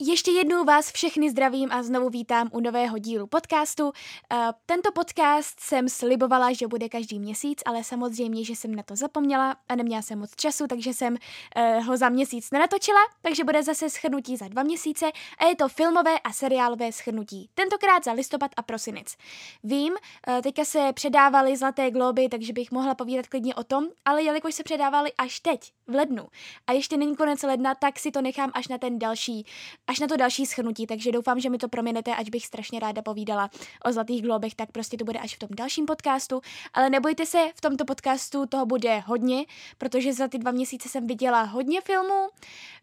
Ještě jednou vás všechny zdravím a znovu vítám u nového dílu podcastu. Eh, tento podcast jsem slibovala, že bude každý měsíc, ale samozřejmě, že jsem na to zapomněla a neměla jsem moc času, takže jsem eh, ho za měsíc nenatočila, takže bude zase schrnutí za dva měsíce a je to filmové a seriálové schrnutí. Tentokrát za listopad a prosinec. Vím, eh, teďka se předávaly Zlaté globy, takže bych mohla povídat klidně o tom, ale jelikož se předávaly až teď, v lednu, a ještě není konec ledna, tak si to nechám až na ten další až na to další schrnutí, takže doufám, že mi to proměnete, ať bych strašně ráda povídala o Zlatých globech, tak prostě to bude až v tom dalším podcastu, ale nebojte se, v tomto podcastu toho bude hodně, protože za ty dva měsíce jsem viděla hodně filmů,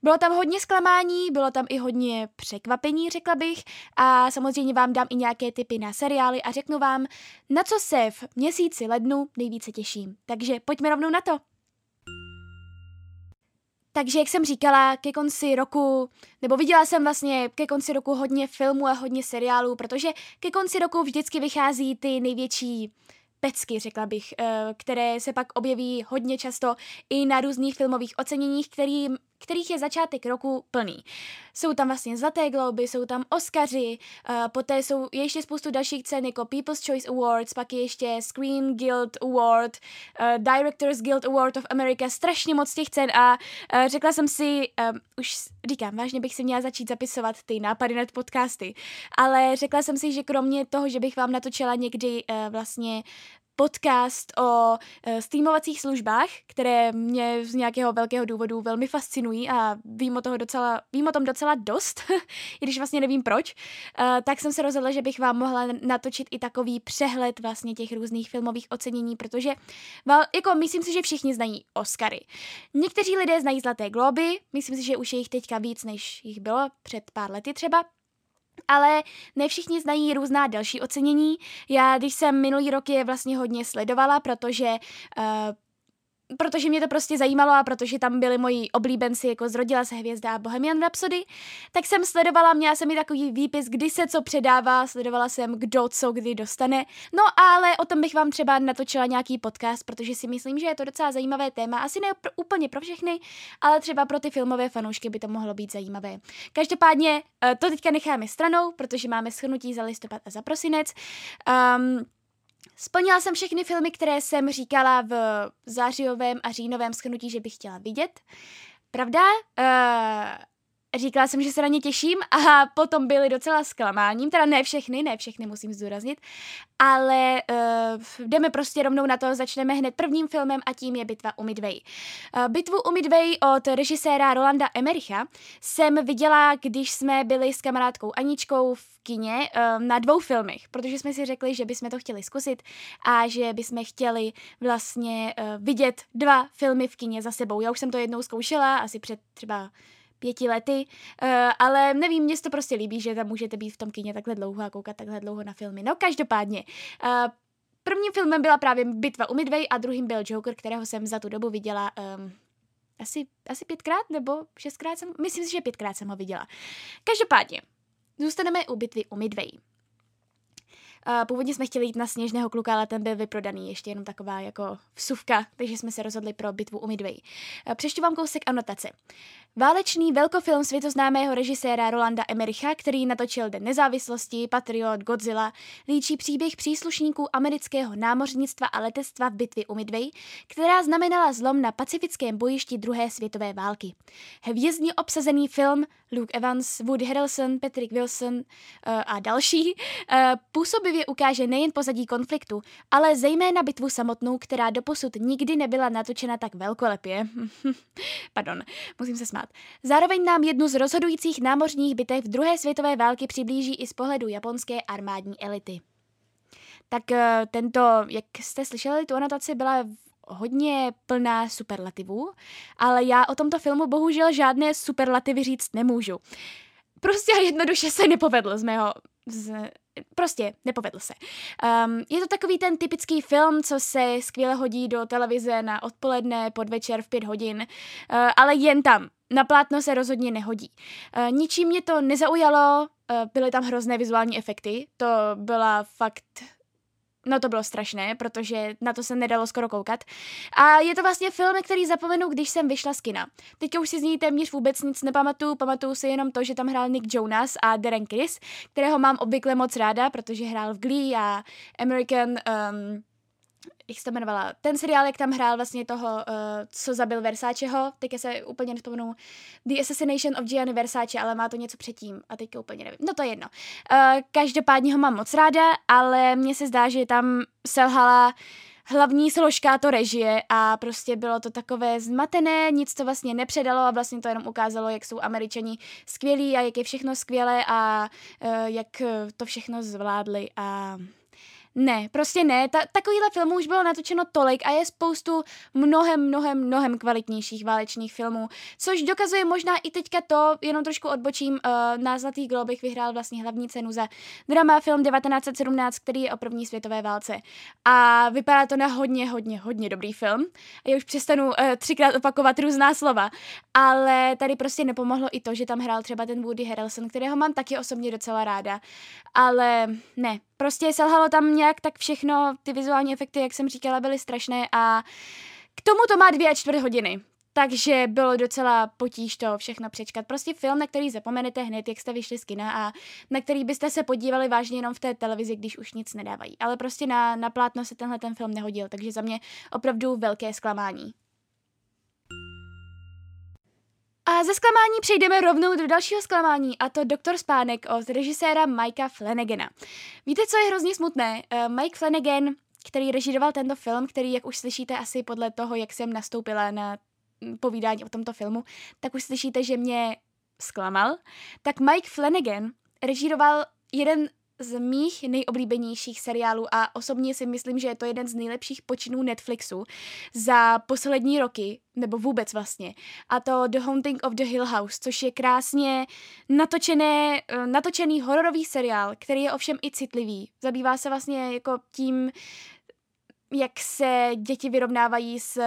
bylo tam hodně zklamání, bylo tam i hodně překvapení, řekla bych, a samozřejmě vám dám i nějaké tipy na seriály a řeknu vám, na co se v měsíci lednu nejvíce těším. Takže pojďme rovnou na to. Takže, jak jsem říkala, ke konci roku, nebo viděla jsem vlastně ke konci roku hodně filmů a hodně seriálů, protože ke konci roku vždycky vychází ty největší pecky, řekla bych, eh, které se pak objeví hodně často i na různých filmových oceněních, který, kterých je začátek roku plný. Jsou tam vlastně Zlaté globy, jsou tam Oscaři, uh, poté jsou ještě spoustu dalších cen jako People's Choice Awards, pak je ještě Screen Guild Award, uh, Directors Guild Award of America, strašně moc těch cen a uh, řekla jsem si, um, už říkám, vážně bych si měla začít zapisovat ty nápady nad podcasty, ale řekla jsem si, že kromě toho, že bych vám natočila někdy uh, vlastně podcast o uh, streamovacích službách, které mě z nějakého velkého důvodu velmi fascinují a vím o, toho docela, vím o tom docela dost, i když vlastně nevím proč, uh, tak jsem se rozhodla, že bych vám mohla natočit i takový přehled vlastně těch různých filmových ocenění, protože jako myslím si, že všichni znají Oscary. Někteří lidé znají Zlaté globy, myslím si, že už je jich teďka víc, než jich bylo před pár lety třeba, ale ne všichni znají různá další ocenění. Já, když jsem minulý rok je vlastně hodně sledovala, protože uh, protože mě to prostě zajímalo a protože tam byli moji oblíbenci, jako Zrodila se hvězda a Bohemian Rhapsody, tak jsem sledovala, měla jsem i takový výpis, kdy se co předává, sledovala jsem, kdo co kdy dostane. No ale o tom bych vám třeba natočila nějaký podcast, protože si myslím, že je to docela zajímavé téma. Asi ne pro, úplně pro všechny, ale třeba pro ty filmové fanoušky by to mohlo být zajímavé. Každopádně eh, to teďka necháme stranou, protože máme schrnutí za listopad a za prosinec. Um, Splnila jsem všechny filmy, které jsem říkala v zářijovém a říjnovém schrnutí, že bych chtěla vidět. Pravda? Uh, říkala jsem, že se na ně těším a potom byly docela zklamáním, teda ne všechny, ne všechny musím zdůraznit, ale uh, jdeme prostě rovnou na to, začneme hned prvním filmem a tím je Bitva u Midway. Uh, bitvu u Midway od režiséra Rolanda Emericha jsem viděla, když jsme byli s kamarádkou Aničkou v kině uh, na dvou filmech, protože jsme si řekli, že bychom to chtěli zkusit a že bychom chtěli vlastně uh, vidět dva filmy v kině za sebou. Já už jsem to jednou zkoušela, asi před třeba pěti lety, uh, ale nevím, mně to prostě líbí, že tam můžete být v tom kině takhle dlouho a koukat takhle dlouho na filmy. No každopádně, uh, prvním filmem byla právě Bitva u Midway a druhým byl Joker, kterého jsem za tu dobu viděla um, asi, asi pětkrát nebo šestkrát jsem, myslím si, že pětkrát jsem ho viděla. Každopádně, zůstaneme u bitvy u Midway. Původně jsme chtěli jít na sněžného kluka, ale ten byl vyprodaný, ještě jenom taková jako vsuvka, takže jsme se rozhodli pro bitvu u Midway. Přečtu vám kousek anotace. Válečný velkofilm světoznámého režiséra Rolanda Emericha, který natočil Den nezávislosti, Patriot, Godzilla, líčí příběh příslušníků amerického námořnictva a letectva v bitvě u Midway, která znamenala zlom na pacifickém bojišti druhé světové války. Hvězdně obsazený film Luke Evans, Woody Harrelson, Patrick Wilson uh, a další uh, působivě ukáže nejen pozadí konfliktu, ale zejména bitvu samotnou, která doposud nikdy nebyla natočena tak velkolepě. Pardon, musím se smát. Zároveň nám jednu z rozhodujících námořních bitev druhé světové války přiblíží i z pohledu japonské armádní elity. Tak eh, tento, jak jste slyšeli, tu anotaci byla hodně plná superlativů, ale já o tomto filmu bohužel žádné superlativy říct nemůžu. Prostě jednoduše se nepovedl z mého, z, prostě nepovedl se. Um, je to takový ten typický film, co se skvěle hodí do televize na odpoledne, podvečer v pět hodin, uh, ale jen tam. Na plátno se rozhodně nehodí. Uh, ničím mě to nezaujalo, uh, byly tam hrozné vizuální efekty, to byla fakt No to bylo strašné, protože na to se nedalo skoro koukat. A je to vlastně film, který zapomenu, když jsem vyšla z kina. Teďka už si z ní téměř vůbec nic nepamatuju, pamatuju si jenom to, že tam hrál Nick Jonas a Darren Criss, kterého mám obvykle moc ráda, protože hrál v Glee a American um, jak se to jmenovala, ten seriál, jak tam hrál vlastně toho, uh, co zabil Versáčeho, teďka se úplně nespomenu, The Assassination of Gianni Versace, ale má to něco předtím. A teďka úplně nevím, no to je jedno. Uh, každopádně ho mám moc ráda, ale mně se zdá, že tam selhala hlavní složka to režie a prostě bylo to takové zmatené, nic to vlastně nepředalo a vlastně to jenom ukázalo, jak jsou američani skvělí a jak je všechno skvělé a uh, jak to všechno zvládli a ne, prostě ne. Ta, takovýhle filmů už bylo natočeno tolik a je spoustu mnohem, mnohem, mnohem kvalitnějších válečných filmů, což dokazuje možná i teďka to, jenom trošku odbočím, uh, na Zlatý globech vyhrál vlastně hlavní cenu za drama film 1917, který je o první světové válce. A vypadá to na hodně, hodně, hodně dobrý film. Já už přestanu uh, třikrát opakovat různá slova, ale tady prostě nepomohlo i to, že tam hrál třeba ten Woody Harrelson, kterého mám taky osobně docela ráda. Ale ne, prostě selhalo tam nějak tak všechno, ty vizuální efekty, jak jsem říkala, byly strašné a k tomu to má dvě a čtvrt hodiny. Takže bylo docela potíž to všechno přečkat. Prostě film, na který zapomenete hned, jak jste vyšli z kina a na který byste se podívali vážně jenom v té televizi, když už nic nedávají. Ale prostě na, na plátno se tenhle ten film nehodil, takže za mě opravdu velké zklamání. A ze zklamání přejdeme rovnou do dalšího zklamání, a to Doktor Spánek od režiséra Mikea Flanagana. Víte, co je hrozně smutné? Uh, Mike Flanagan, který režíroval tento film, který, jak už slyšíte asi podle toho, jak jsem nastoupila na povídání o tomto filmu, tak už slyšíte, že mě zklamal. Tak Mike Flanagan režíroval jeden z mých nejoblíbenějších seriálů a osobně si myslím, že je to jeden z nejlepších počinů Netflixu za poslední roky, nebo vůbec vlastně. A to The Haunting of the Hill House, což je krásně natočené, eh, natočený hororový seriál, který je ovšem i citlivý. Zabývá se vlastně jako tím, jak se děti vyrovnávají s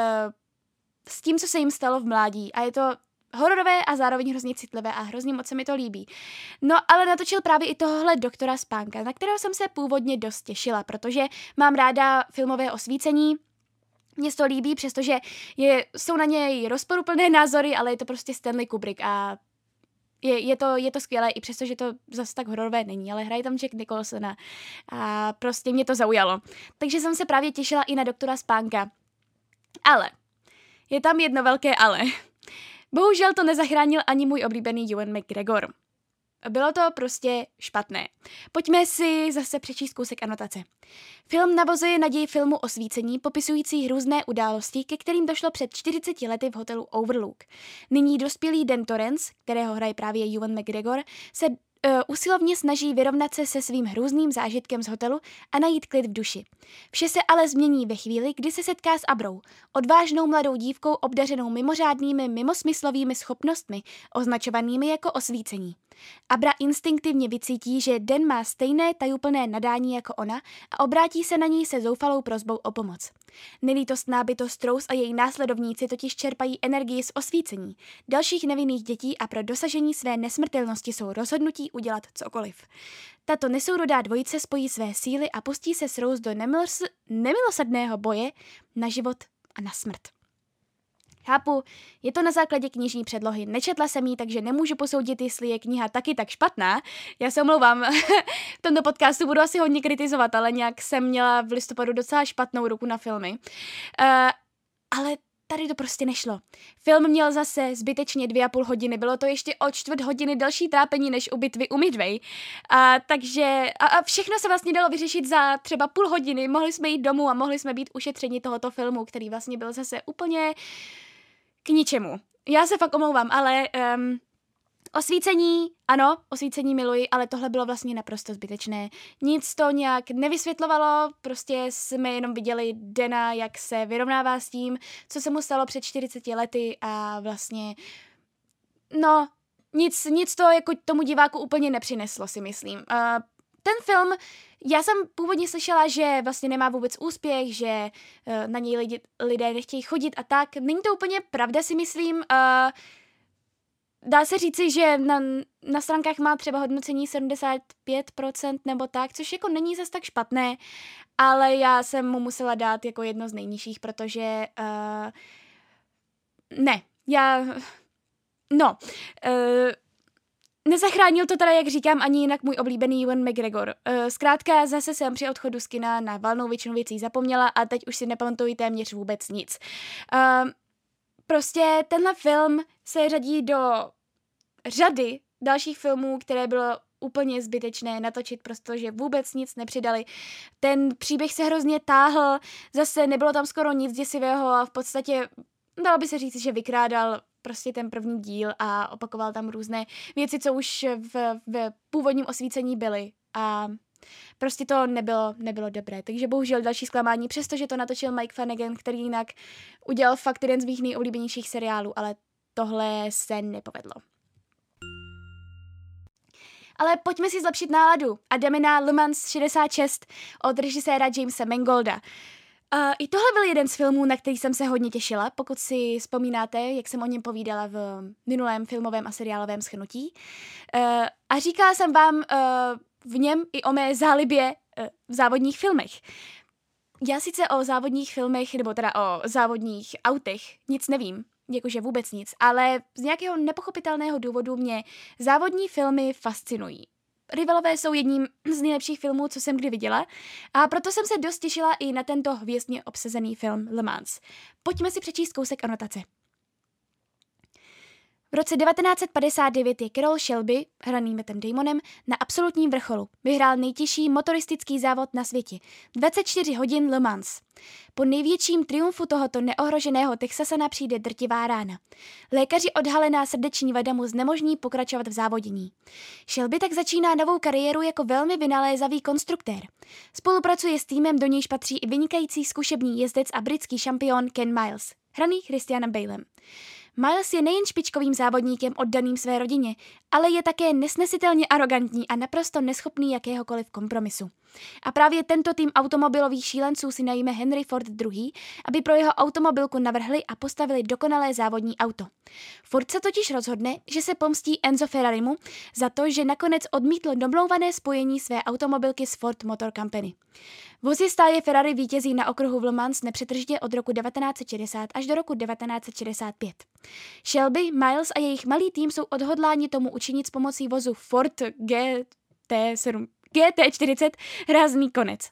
s tím, co se jim stalo v mládí. A je to hororové a zároveň hrozně citlivé a hrozně moc se mi to líbí. No ale natočil právě i tohle doktora Spánka, na kterého jsem se původně dost těšila, protože mám ráda filmové osvícení, mně to líbí, přestože je, jsou na něj rozporuplné názory, ale je to prostě Stanley Kubrick a je, je, to, je to skvělé, i přesto, že to zase tak hororové není, ale hraje tam Jack Nicholson a prostě mě to zaujalo. Takže jsem se právě těšila i na doktora Spánka. Ale je tam jedno velké ale. Bohužel to nezachránil ani můj oblíbený Ewan McGregor. Bylo to prostě špatné. Pojďme si zase přečíst kousek anotace. Film navozuje naději filmu Osvícení, popisující různé události, ke kterým došlo před 40 lety v hotelu Overlook. Nyní dospělý Dan Torrance, kterého hraje právě Ewan McGregor, se usilovně snaží vyrovnat se se svým hrůzným zážitkem z hotelu a najít klid v duši. Vše se ale změní ve chvíli, kdy se setká s Abrou, odvážnou mladou dívkou obdařenou mimořádnými mimosmyslovými schopnostmi, označovanými jako osvícení. Abra instinktivně vycítí, že Den má stejné tajuplné nadání jako ona a obrátí se na ní se zoufalou prozbou o pomoc. Nelítostná bytost Rose a její následovníci totiž čerpají energii z osvícení, dalších nevinných dětí a pro dosažení své nesmrtelnosti jsou rozhodnutí udělat cokoliv. Tato nesourodá dvojice spojí své síly a pustí se s Rose do nemilos- nemilosadného boje na život a na smrt. Chápu, je to na základě knižní předlohy. Nečetla jsem ji, takže nemůžu posoudit, jestli je kniha taky tak špatná. Já se omlouvám, v tomto podcastu budu asi hodně kritizovat, ale nějak jsem měla v listopadu docela špatnou ruku na filmy. Uh, ale tady to prostě nešlo. Film měl zase zbytečně dvě a půl hodiny, bylo to ještě o čtvrt hodiny další trápení než u bitvy u Midway. A, takže a, a všechno se vlastně dalo vyřešit za třeba půl hodiny, mohli jsme jít domů a mohli jsme být ušetřeni tohoto filmu, který vlastně byl zase úplně k ničemu. Já se fakt omlouvám, ale um, Osvícení, ano, osvícení miluji, ale tohle bylo vlastně naprosto zbytečné. Nic to nějak nevysvětlovalo, prostě jsme jenom viděli Dena, jak se vyrovnává s tím, co se mu stalo před 40 lety a vlastně, no, nic, nic to jako tomu diváku úplně nepřineslo, si myslím. Uh, ten film, já jsem původně slyšela, že vlastně nemá vůbec úspěch, že uh, na něj lidi, lidé nechtějí chodit a tak. Není to úplně pravda, si myslím. Uh, dá se říci, že na, na stránkách má třeba hodnocení 75% nebo tak, což jako není zase tak špatné, ale já jsem mu musela dát jako jedno z nejnižších, protože uh, ne, já no, uh, Nezachránil to teda, jak říkám, ani jinak můj oblíbený Ewan McGregor. Uh, zkrátka, zase jsem při odchodu z kina na valnou většinu věcí zapomněla a teď už si nepamatuji téměř vůbec nic. Uh, prostě tenhle film se řadí do řady dalších filmů, které bylo úplně zbytečné natočit, protože vůbec nic nepřidali. Ten příběh se hrozně táhl, zase nebylo tam skoro nic děsivého a v podstatě dalo by se říct, že vykrádal prostě ten první díl a opakoval tam různé věci, co už v, v původním osvícení byly. A prostě to nebylo, nebylo dobré. Takže bohužel další zklamání, přestože to natočil Mike Flanagan, který jinak udělal fakt jeden z mých nejoblíbenějších seriálů, ale tohle se nepovedlo. Ale pojďme si zlepšit náladu a jdeme na Le Mans 66 od režiséra Jamesa Mangolda. Uh, I tohle byl jeden z filmů, na který jsem se hodně těšila, pokud si vzpomínáte, jak jsem o něm povídala v minulém filmovém a seriálovém schnutí. Uh, a říkala jsem vám uh, v něm i o mé zálibě uh, v závodních filmech. Já sice o závodních filmech, nebo teda o závodních autech nic nevím, jakože vůbec nic, ale z nějakého nepochopitelného důvodu mě závodní filmy fascinují. Rivalové jsou jedním z nejlepších filmů, co jsem kdy viděla a proto jsem se dost těšila i na tento hvězdně obsazený film Le Mans. Pojďme si přečíst kousek anotace. V roce 1959 je Carol Shelby, hraný Mattem Damonem, na absolutním vrcholu. Vyhrál nejtěžší motoristický závod na světě. 24 hodin Le Mans. Po největším triumfu tohoto neohroženého Texasana přijde drtivá rána. Lékaři odhalená srdeční vada mu znemožní pokračovat v závodění. Shelby tak začíná novou kariéru jako velmi vynalézavý konstruktér. Spolupracuje s týmem, do nějž patří i vynikající zkušební jezdec a britský šampion Ken Miles, hraný Christianem Balem. Miles je nejen špičkovým závodníkem oddaným své rodině, ale je také nesnesitelně arrogantní a naprosto neschopný jakéhokoliv kompromisu. A právě tento tým automobilových šílenců si najme Henry Ford II, aby pro jeho automobilku navrhli a postavili dokonalé závodní auto. Ford se totiž rozhodne, že se pomstí Enzo Ferrarimu za to, že nakonec odmítl domlouvané spojení své automobilky s Ford Motor Company. Vozy stáje Ferrari vítězí na okruhu v Le Mans nepřetržitě od roku 1960 až do roku 1965. Shelby, Miles a jejich malý tým jsou odhodláni tomu učinit s pomocí vozu Ford GT7 GT40 rázný konec.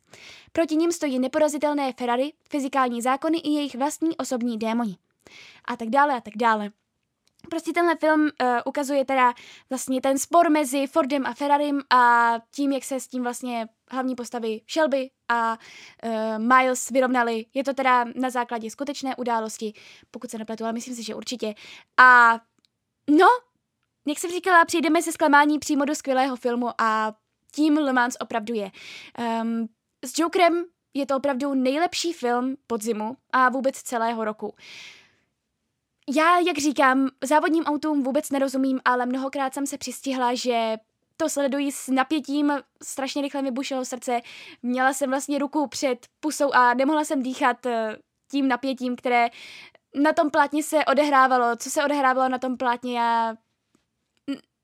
Proti ním stojí neporazitelné Ferrari, fyzikální zákony i jejich vlastní osobní démoni. A tak dále a tak dále. Prostě tenhle film uh, ukazuje teda vlastně ten spor mezi Fordem a Ferrarim a tím, jak se s tím vlastně hlavní postavy Shelby a uh, Miles vyrovnali. Je to teda na základě skutečné události, pokud se nepletu, ale myslím si, že určitě. A no, jak jsem říkala, přijdeme se zklamání přímo do skvělého filmu a tím Le Mans opravdu je. Um, s Jokerem je to opravdu nejlepší film podzimu a vůbec celého roku. Já, jak říkám, závodním autům vůbec nerozumím, ale mnohokrát jsem se přistihla, že to sleduji s napětím, strašně rychle mi bušilo srdce, měla jsem vlastně ruku před pusou a nemohla jsem dýchat eh, tím napětím, které na tom plátně se odehrávalo, co se odehrávalo na tom plátně, já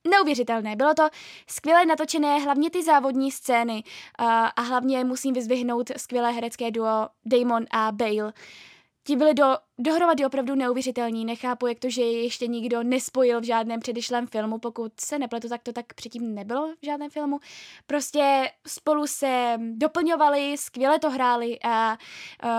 neuvěřitelné. Bylo to skvěle natočené, hlavně ty závodní scény a, hlavně musím vyzvihnout skvělé herecké duo Damon a Bale. Ti byli do, dohromady opravdu neuvěřitelní. Nechápu, jak to, že je ještě nikdo nespojil v žádném předešlém filmu. Pokud se nepletu, tak to tak předtím nebylo v žádném filmu. Prostě spolu se doplňovali, skvěle to hráli a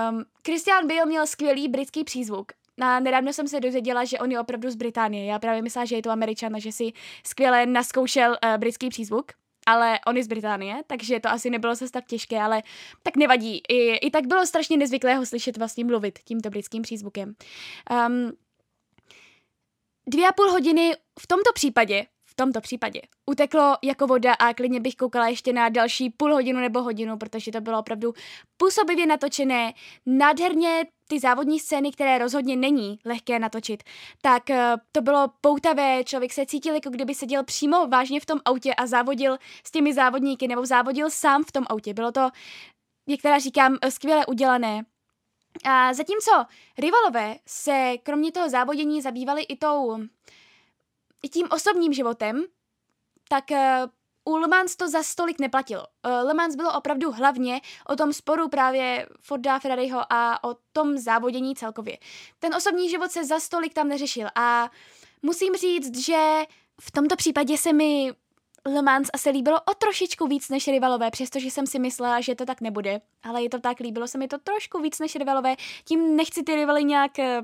um, Christian Bale měl skvělý britský přízvuk. A nedávno jsem se dozvěděla, že on je opravdu z Británie. Já právě myslela, že je to američan a že si skvěle naskoušel uh, britský přízvuk ale on je z Británie, takže to asi nebylo zase tak těžké, ale tak nevadí. I, i tak bylo strašně nezvyklé ho slyšet vlastně mluvit tímto britským přízvukem. Um, dvě a půl hodiny v tomto případě tomto případě uteklo jako voda a klidně bych koukala ještě na další půl hodinu nebo hodinu, protože to bylo opravdu působivě natočené, nádherně ty závodní scény, které rozhodně není lehké natočit, tak eh, to bylo poutavé, člověk se cítil, jako kdyby seděl přímo vážně v tom autě a závodil s těmi závodníky, nebo závodil sám v tom autě. Bylo to, jak teda říkám, skvěle udělané. A zatímco rivalové se kromě toho závodění zabývali i tou tím osobním životem, tak uh, u Le Mans to za stolik neplatilo. Uh, Le Mans bylo opravdu hlavně o tom sporu právě Forda, Ferrariho a o tom závodění celkově. Ten osobní život se za stolik tam neřešil a musím říct, že v tomto případě se mi Le Mans asi líbilo o trošičku víc než rivalové, přestože jsem si myslela, že to tak nebude. Ale je to tak, líbilo se mi to trošku víc než rivalové. Tím nechci ty rivaly nějak eh,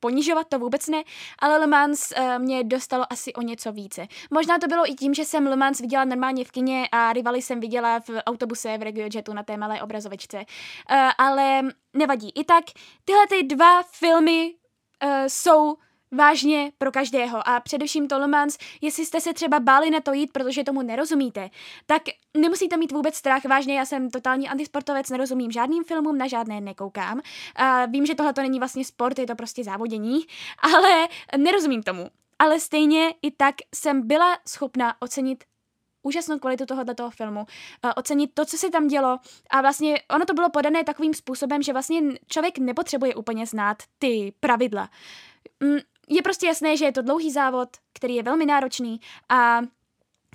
ponižovat, to vůbec ne, ale Le Mans uh, mě dostalo asi o něco více. Možná to bylo i tím, že jsem Le Mans viděla normálně v kině a rivaly jsem viděla v autobuse v RegioJetu na té malé obrazovečce. Uh, ale nevadí. I tak tyhle ty dva filmy uh, jsou vážně pro každého a především to Le Mans, jestli jste se třeba báli na to jít, protože tomu nerozumíte, tak nemusíte mít vůbec strach, vážně já jsem totální antisportovec, nerozumím žádným filmům, na žádné nekoukám. A vím, že tohle to není vlastně sport, je to prostě závodění, ale nerozumím tomu. Ale stejně i tak jsem byla schopna ocenit úžasnou kvalitu tohoto filmu, ocenit to, co se tam dělo a vlastně ono to bylo podané takovým způsobem, že vlastně člověk nepotřebuje úplně znát ty pravidla. Je prostě jasné, že je to dlouhý závod, který je velmi náročný a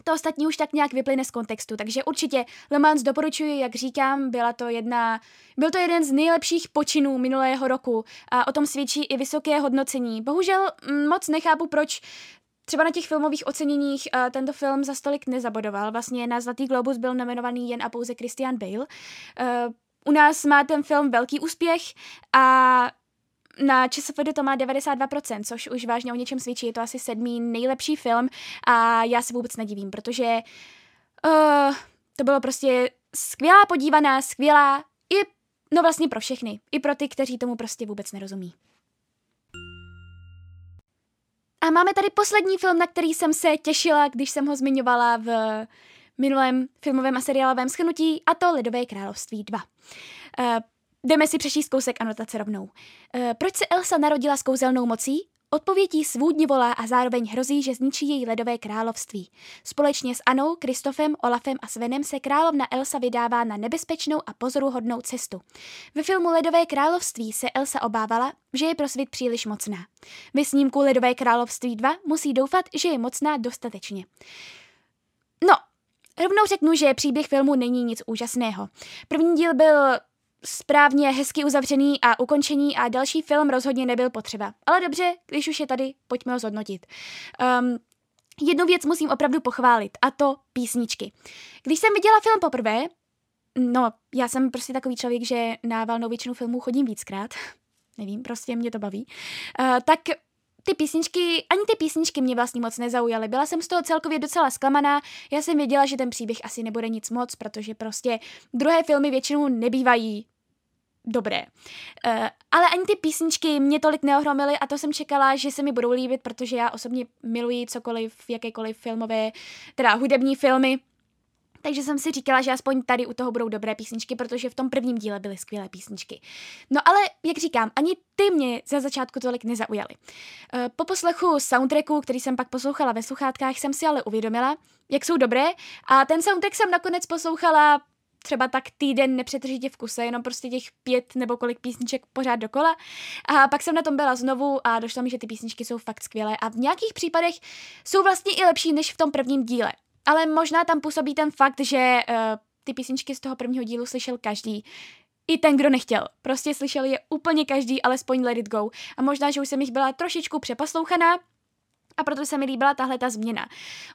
to ostatní už tak nějak vyplyne z kontextu, takže určitě Le Mans doporučuji, jak říkám, byla to jedna, byl to jeden z nejlepších počinů minulého roku a o tom svědčí i vysoké hodnocení. Bohužel mm, moc nechápu, proč třeba na těch filmových oceněních uh, tento film za stolik nezabodoval. Vlastně na Zlatý globus byl nominovaný jen a pouze Christian Bale. Uh, u nás má ten film velký úspěch a na ČSFD to má 92%, což už vážně o něčem svědčí. Je to asi sedmý nejlepší film a já se vůbec nedivím, protože uh, to bylo prostě skvělá podívaná, skvělá i, no vlastně pro všechny. I pro ty, kteří tomu prostě vůbec nerozumí. A máme tady poslední film, na který jsem se těšila, když jsem ho zmiňovala v minulém filmovém a seriálovém schnutí, a to Lidové království 2. Uh, Jdeme si přečíst kousek anotace rovnou. E, proč se Elsa narodila s kouzelnou mocí? Odpovědí svůdně volá a zároveň hrozí, že zničí její ledové království. Společně s Anou, Kristofem, Olafem a Svenem se královna Elsa vydává na nebezpečnou a pozoruhodnou cestu. Ve filmu Ledové království se Elsa obávala, že je pro svět příliš mocná. Ve snímku Ledové království 2 musí doufat, že je mocná dostatečně. No, rovnou řeknu, že příběh filmu není nic úžasného. První díl byl správně, hezky uzavřený a ukončení a další film rozhodně nebyl potřeba. Ale dobře, když už je tady, pojďme ho zhodnotit. Um, jednu věc musím opravdu pochválit, a to písničky. Když jsem viděla film poprvé, no, já jsem prostě takový člověk, že na valnou většinu filmů chodím víckrát, nevím, prostě mě to baví, uh, tak ty písničky, ani ty písničky mě vlastně moc nezaujaly. Byla jsem z toho celkově docela zklamaná. Já jsem věděla, že ten příběh asi nebude nic moc, protože prostě druhé filmy většinou nebývají dobré. Uh, ale ani ty písničky mě tolik neohromily a to jsem čekala, že se mi budou líbit, protože já osobně miluji cokoliv, jakékoliv filmové, teda hudební filmy. Takže jsem si říkala, že aspoň tady u toho budou dobré písničky, protože v tom prvním díle byly skvělé písničky. No ale, jak říkám, ani ty mě za začátku tolik nezaujaly. Eh, po poslechu soundtracku, který jsem pak poslouchala ve sluchátkách, jsem si ale uvědomila, jak jsou dobré a ten soundtrack jsem nakonec poslouchala třeba tak týden nepřetržitě v kuse, jenom prostě těch pět nebo kolik písniček pořád dokola. A pak jsem na tom byla znovu a došlo mi, že ty písničky jsou fakt skvělé a v nějakých případech jsou vlastně i lepší než v tom prvním díle. Ale možná tam působí ten fakt, že uh, ty písničky z toho prvního dílu slyšel každý. I ten, kdo nechtěl. Prostě slyšel je úplně každý, alespoň Let It Go. A možná, že už jsem jich byla trošičku přeposlouchaná, a proto se mi líbila tahle ta změna.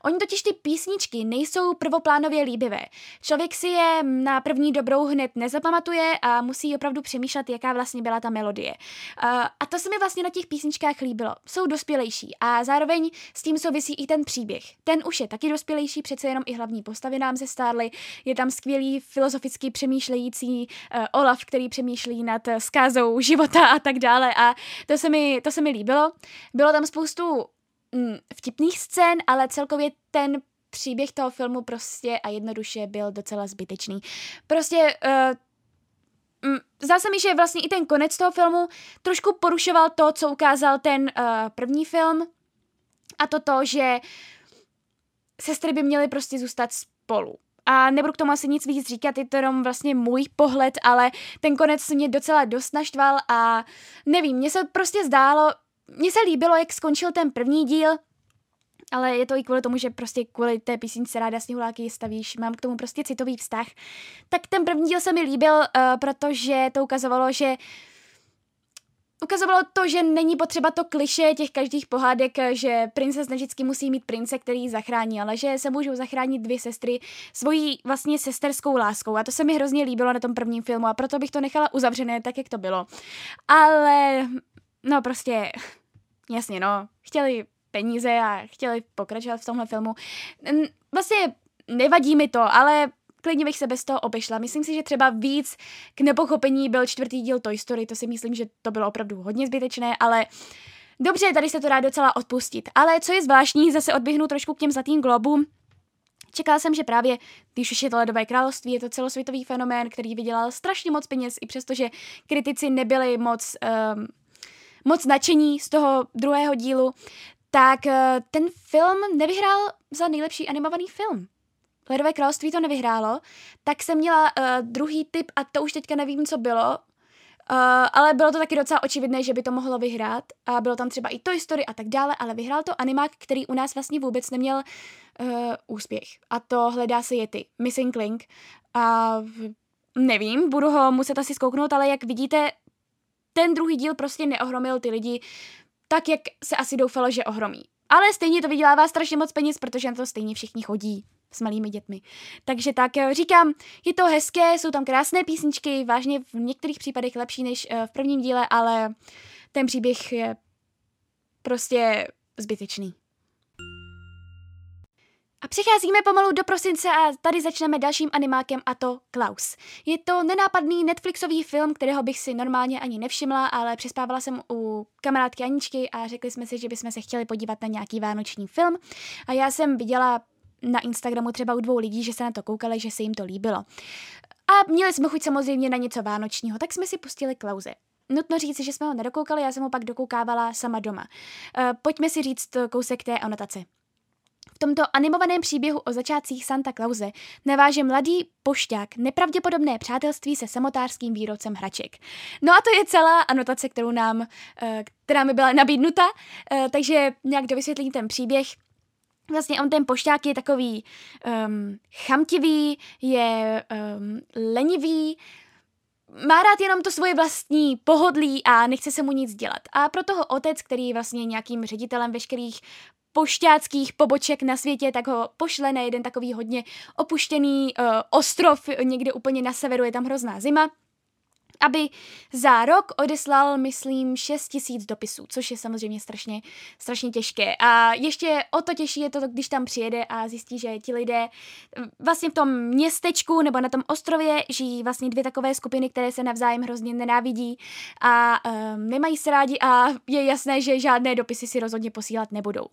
Oni totiž ty písničky nejsou prvoplánově líbivé. Člověk si je na první dobrou hned nezapamatuje a musí opravdu přemýšlet, jaká vlastně byla ta melodie. A to se mi vlastně na těch písničkách líbilo. Jsou dospělejší a zároveň s tím souvisí i ten příběh. Ten už je taky dospělejší, přece jenom i hlavní postavy nám se stárly. Je tam skvělý filozoficky přemýšlející uh, Olaf, který přemýšlí nad skázou života a tak dále a to se mi, to se mi líbilo. Bylo tam spoustu mm, vtipných scén, ale celkově ten příběh toho filmu prostě a jednoduše byl docela zbytečný. Prostě uh, zdá se mi, že vlastně i ten konec toho filmu trošku porušoval to, co ukázal ten uh, první film a to to, že sestry by měly prostě zůstat spolu. A nebudu k tomu asi nic víc říkat, je to jenom vlastně můj pohled, ale ten konec mě docela dost naštval a nevím, mně se prostě zdálo, mně se líbilo, jak skončil ten první díl, ale je to i kvůli tomu, že prostě kvůli té písničce Ráda sněhuláky stavíš, mám k tomu prostě citový vztah. Tak ten první díl se mi líbil, uh, protože to ukazovalo, že ukazovalo to, že není potřeba to kliše těch každých pohádek, že princes vždycky musí mít prince, který zachrání, ale že se můžou zachránit dvě sestry svojí vlastně sesterskou láskou. A to se mi hrozně líbilo na tom prvním filmu a proto bych to nechala uzavřené tak, jak to bylo. Ale no prostě, jasně no, chtěli peníze a chtěli pokračovat v tomhle filmu. Vlastně nevadí mi to, ale klidně bych se bez toho obešla. Myslím si, že třeba víc k nepochopení byl čtvrtý díl Toy Story, to si myslím, že to bylo opravdu hodně zbytečné, ale dobře, tady se to dá docela odpustit. Ale co je zvláštní, zase odběhnu trošku k těm zlatým globům, Čekala jsem, že právě, když už je to ledové království, je to celosvětový fenomén, který vydělal strašně moc peněz, i přestože kritici nebyli moc, um, moc nadšení z toho druhého dílu, tak uh, ten film nevyhrál za nejlepší animovaný film. Ledové království to nevyhrálo, tak jsem měla uh, druhý typ a to už teďka nevím, co bylo, Uh, ale bylo to taky docela očividné, že by to mohlo vyhrát a bylo tam třeba i Toy Story a tak dále, ale vyhrál to animák, který u nás vlastně vůbec neměl uh, úspěch. A to hledá se Yeti, Missing Link. A nevím, budu ho muset asi zkouknout, ale jak vidíte, ten druhý díl prostě neohromil ty lidi tak, jak se asi doufalo, že ohromí. Ale stejně to vydělává strašně moc peněz, protože na to stejně všichni chodí s malými dětmi. Takže tak eh, říkám, je to hezké, jsou tam krásné písničky, vážně v některých případech lepší než eh, v prvním díle, ale ten příběh je prostě zbytečný. A přicházíme pomalu do prosince a tady začneme dalším animákem a to Klaus. Je to nenápadný Netflixový film, kterého bych si normálně ani nevšimla, ale přespávala jsem u kamarádky Aničky a řekli jsme si, že bychom se chtěli podívat na nějaký vánoční film. A já jsem viděla na Instagramu třeba u dvou lidí, že se na to koukali, že se jim to líbilo. A měli jsme chuť samozřejmě na něco vánočního, tak jsme si pustili Klauze. Nutno říct, že jsme ho nedokoukali, já jsem ho pak dokoukávala sama doma. E, pojďme si říct kousek té anotace. Tomto animovaném příběhu o začátcích Santa Clause naváže mladý pošťák nepravděpodobné přátelství se samotářským výrobcem hraček. No a to je celá anotace, kterou nám, e, která mi byla nabídnuta, e, takže nějak dovysvětlím ten příběh vlastně on ten pošťák je takový um, chamtivý, je um, lenivý, má rád jenom to svoje vlastní pohodlí a nechce se mu nic dělat. A proto ho otec, který je vlastně nějakým ředitelem veškerých pošťáckých poboček na světě, tak ho pošle na jeden takový hodně opuštěný uh, ostrov někde úplně na severu, je tam hrozná zima aby za rok odeslal, myslím, 6 tisíc dopisů, což je samozřejmě strašně, strašně těžké. A ještě o to těžší je to, když tam přijede a zjistí, že ti lidé vlastně v tom městečku nebo na tom ostrově žijí vlastně dvě takové skupiny, které se navzájem hrozně nenávidí a um, nemají se rádi a je jasné, že žádné dopisy si rozhodně posílat nebudou.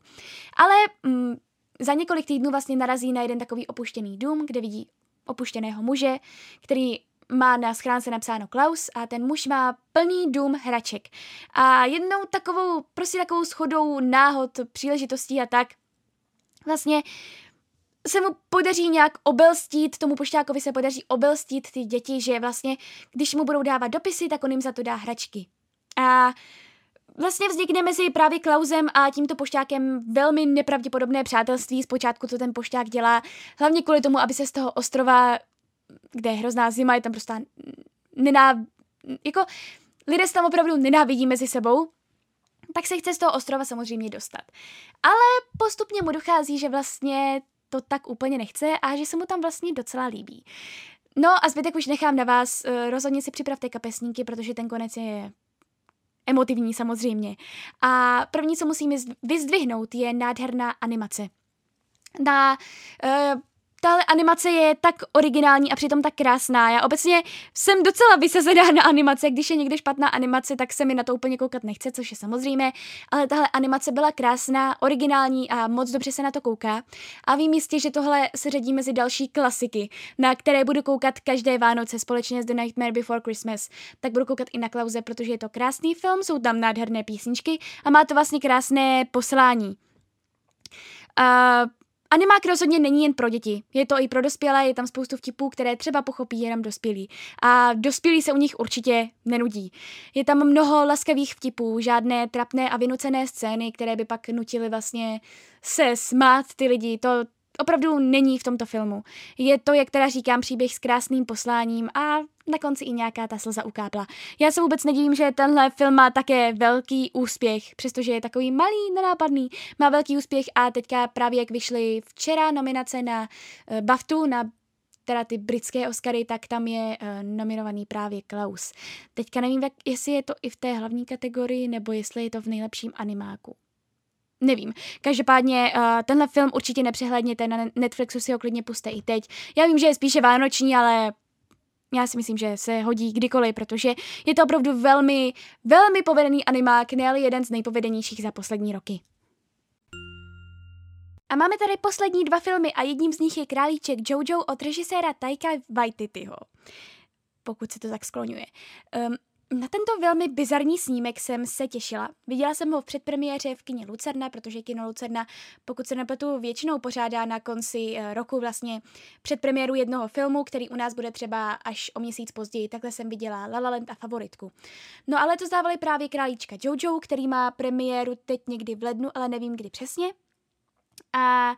Ale um, za několik týdnů vlastně narazí na jeden takový opuštěný dům, kde vidí opuštěného muže, který má na schránce napsáno Klaus a ten muž má plný dům hraček. A jednou takovou, prostě takovou schodou náhod, příležitostí a tak, vlastně se mu podaří nějak obelstít, tomu pošťákovi se podaří obelstít ty děti, že vlastně, když mu budou dávat dopisy, tak on jim za to dá hračky. A vlastně vznikne mezi právě Klausem a tímto pošťákem velmi nepravděpodobné přátelství. Zpočátku to ten pošťák dělá, hlavně kvůli tomu, aby se z toho ostrova kde je hrozná zima, je tam prostě nenáv... Jako lidé se tam opravdu nenávidí mezi sebou, tak se chce z toho ostrova samozřejmě dostat. Ale postupně mu dochází, že vlastně to tak úplně nechce a že se mu tam vlastně docela líbí. No a zbytek už nechám na vás. Eh, rozhodně si připravte kapesníky, protože ten konec je emotivní samozřejmě. A první, co musíme vyzdvihnout, je nádherná animace. Na uh, tahle animace je tak originální a přitom tak krásná. Já obecně jsem docela vysazená na animace, když je někde špatná animace, tak se mi na to úplně koukat nechce, což je samozřejmé, ale tahle animace byla krásná, originální a moc dobře se na to kouká. A vím jistě, že tohle se řadí mezi další klasiky, na které budu koukat každé Vánoce společně s The Nightmare Before Christmas. Tak budu koukat i na Klauze, protože je to krásný film, jsou tam nádherné písničky a má to vlastně krásné poslání. Uh, Animák rozhodně není jen pro děti, je to i pro dospělé, je tam spoustu vtipů, které třeba pochopí jenom dospělí. A dospělí se u nich určitě nenudí. Je tam mnoho laskavých vtipů, žádné trapné a vynucené scény, které by pak nutily vlastně se smát ty lidi. To opravdu není v tomto filmu. Je to, jak teda říkám, příběh s krásným posláním a na konci i nějaká ta slza ukápla. Já se vůbec nedivím, že tenhle film má také velký úspěch, přestože je takový malý, nenápadný, má velký úspěch a teďka právě jak vyšly včera nominace na uh, BAFTu, na teda ty britské Oscary, tak tam je uh, nominovaný právě Klaus. Teďka nevím, jak, jestli je to i v té hlavní kategorii, nebo jestli je to v nejlepším animáku. Nevím. Každopádně uh, tenhle film určitě nepřehledněte, na Netflixu si ho klidně puste i teď. Já vím, že je spíše vánoční, ale já si myslím, že se hodí kdykoliv, protože je to opravdu velmi, velmi povedený animák, ne jeden z nejpovedenějších za poslední roky. A máme tady poslední dva filmy a jedním z nich je Králíček Jojo od režiséra Taika Waititiho. Pokud se to tak skloňuje. Um, na tento velmi bizarní snímek jsem se těšila. Viděla jsem ho v předpremiéře v kině Lucerna, protože kino Lucerna, pokud se nepletu, většinou pořádá na konci eh, roku vlastně předpremiéru jednoho filmu, který u nás bude třeba až o měsíc později. Takhle jsem viděla La La Land a Favoritku. No ale to zdávali právě Králíčka Jojo, který má premiéru teď někdy v lednu, ale nevím kdy přesně. A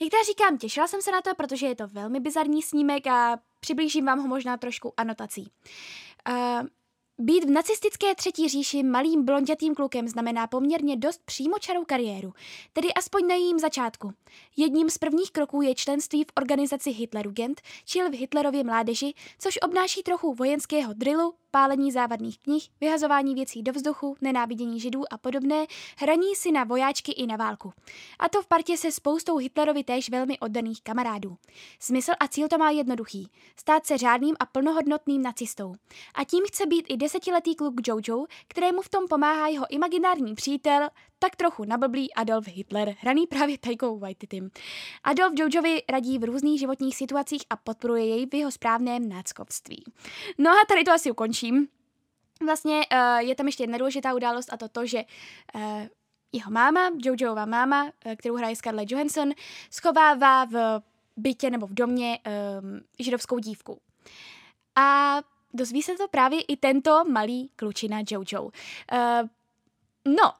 jak teda říkám, těšila jsem se na to, protože je to velmi bizarní snímek a přiblížím vám ho možná trošku anotací. Uh, být v nacistické třetí říši malým blondětým klukem znamená poměrně dost přímočarou kariéru, tedy aspoň na jejím začátku. Jedním z prvních kroků je členství v organizaci Hitlerugend, čili v Hitlerově mládeži, což obnáší trochu vojenského drillu, pálení závadných knih, vyhazování věcí do vzduchu, nenávidění židů a podobné, hraní si na vojáčky i na válku. A to v partě se spoustou Hitlerovi též velmi oddaných kamarádů. Smysl a cíl to má jednoduchý. Stát se řádným a plnohodnotným nacistou. A tím chce být i desetiletý kluk Jojo, kterému v tom pomáhá jeho imaginární přítel, tak trochu nablblý Adolf Hitler, hraný právě Taikou Waititim. Adolf Jojovi radí v různých životních situacích a podporuje jej v jeho správném náckovství. No a tady to asi ukončím. Vlastně uh, je tam ještě jedna důležitá událost a to to, že uh, jeho máma, Jojoova máma, uh, kterou hraje Scarlett Johansson, schovává v bytě nebo v domě um, židovskou dívku. A dozví se to právě i tento malý klučina Jojo. Uh, no,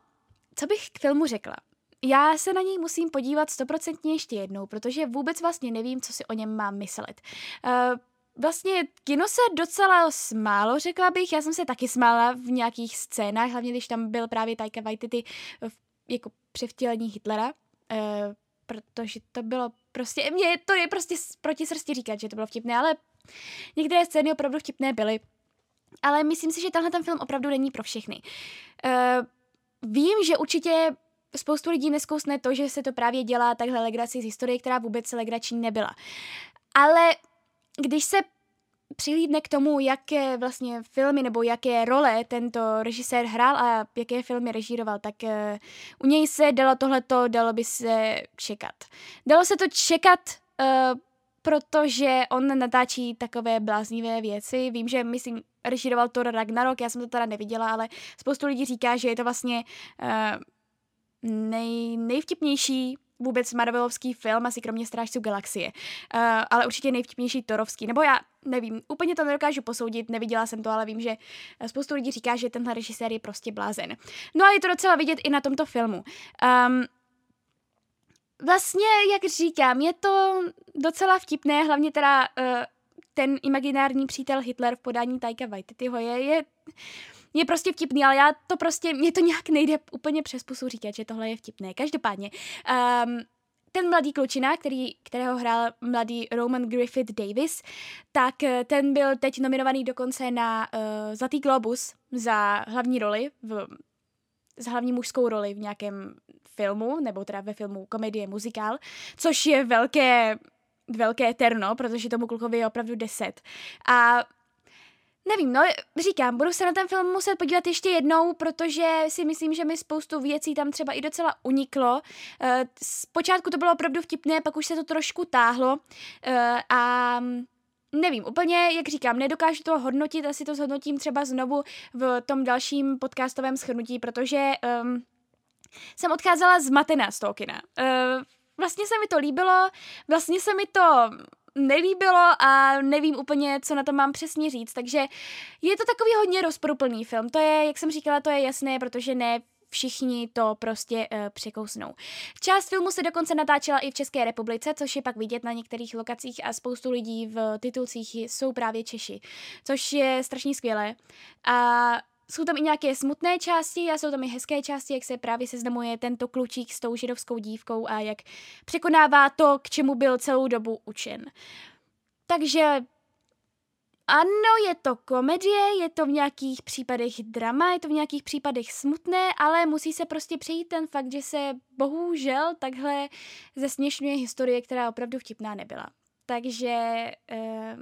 co bych k filmu řekla? Já se na něj musím podívat stoprocentně ještě jednou, protože vůbec vlastně nevím, co si o něm mám myslet. Uh, vlastně kino se docela smálo, řekla bych. Já jsem se taky smála v nějakých scénách, hlavně když tam byl právě Taika Waititi jako převtělení Hitlera, uh, protože to bylo prostě, mě to je prostě proti srsti říkat, že to bylo vtipné, ale některé scény opravdu vtipné byly. Ale myslím si, že tenhle ten film opravdu není pro všechny. Uh, Vím, že určitě spoustu lidí neskousne to, že se to právě dělá takhle legraci z historie, která vůbec legrační nebyla. Ale když se přihlídne k tomu, jaké vlastně filmy nebo jaké role tento režisér hrál a jaké filmy režíroval, tak uh, u něj se dalo tohleto, dalo by se čekat. Dalo se to čekat, uh, protože on natáčí takové bláznivé věci. Vím, že myslím, režíroval Thor Ragnarok, já jsem to teda neviděla, ale spoustu lidí říká, že je to vlastně uh, nej, nejvtipnější vůbec Marvelovský film, asi kromě Strážců galaxie. Uh, ale určitě nejvtipnější Torovský. Nebo já nevím, úplně to nedokážu posoudit, neviděla jsem to, ale vím, že spoustu lidí říká, že tenhle režisér je prostě blázen. No a je to docela vidět i na tomto filmu. Um, vlastně, jak říkám, je to docela vtipné, hlavně teda uh, ten imaginární přítel Hitler v podání Taika Waititiho je, je, je prostě vtipný, ale já to prostě, mě to nějak nejde úplně přes pusu říkat, že tohle je vtipné. Každopádně, um, ten mladý klučina, který, kterého hrál mladý Roman Griffith Davis, tak eh, ten byl teď nominovaný dokonce na uh, Zlatý globus za hlavní roli, v, za hlavní mužskou roli v nějakém filmu, nebo teda ve filmu komedie muzikál, což je velké velké terno, protože tomu klukovi je opravdu 10. A Nevím, no říkám, budu se na ten film muset podívat ještě jednou, protože si myslím, že mi spoustu věcí tam třeba i docela uniklo. Zpočátku to bylo opravdu vtipné, pak už se to trošku táhlo a nevím, úplně, jak říkám, nedokážu to hodnotit, asi to zhodnotím třeba znovu v tom dalším podcastovém schrnutí, protože um, jsem odcházela zmatená z toho kina. Uh, vlastně se mi to líbilo, vlastně se mi to nelíbilo a nevím úplně, co na to mám přesně říct, takže je to takový hodně rozporuplný film. To je, jak jsem říkala, to je jasné, protože ne všichni to prostě uh, překousnou. Část filmu se dokonce natáčela i v České republice, což je pak vidět na některých lokacích a spoustu lidí v titulcích jsou právě Češi, což je strašně skvělé. A jsou tam i nějaké smutné části a jsou tam i hezké části, jak se právě seznamuje tento klučík s tou židovskou dívkou a jak překonává to, k čemu byl celou dobu učen. Takže ano, je to komedie, je to v nějakých případech drama, je to v nějakých případech smutné, ale musí se prostě přejít ten fakt, že se bohužel takhle zesměšňuje historie, která opravdu vtipná nebyla. Takže, eh,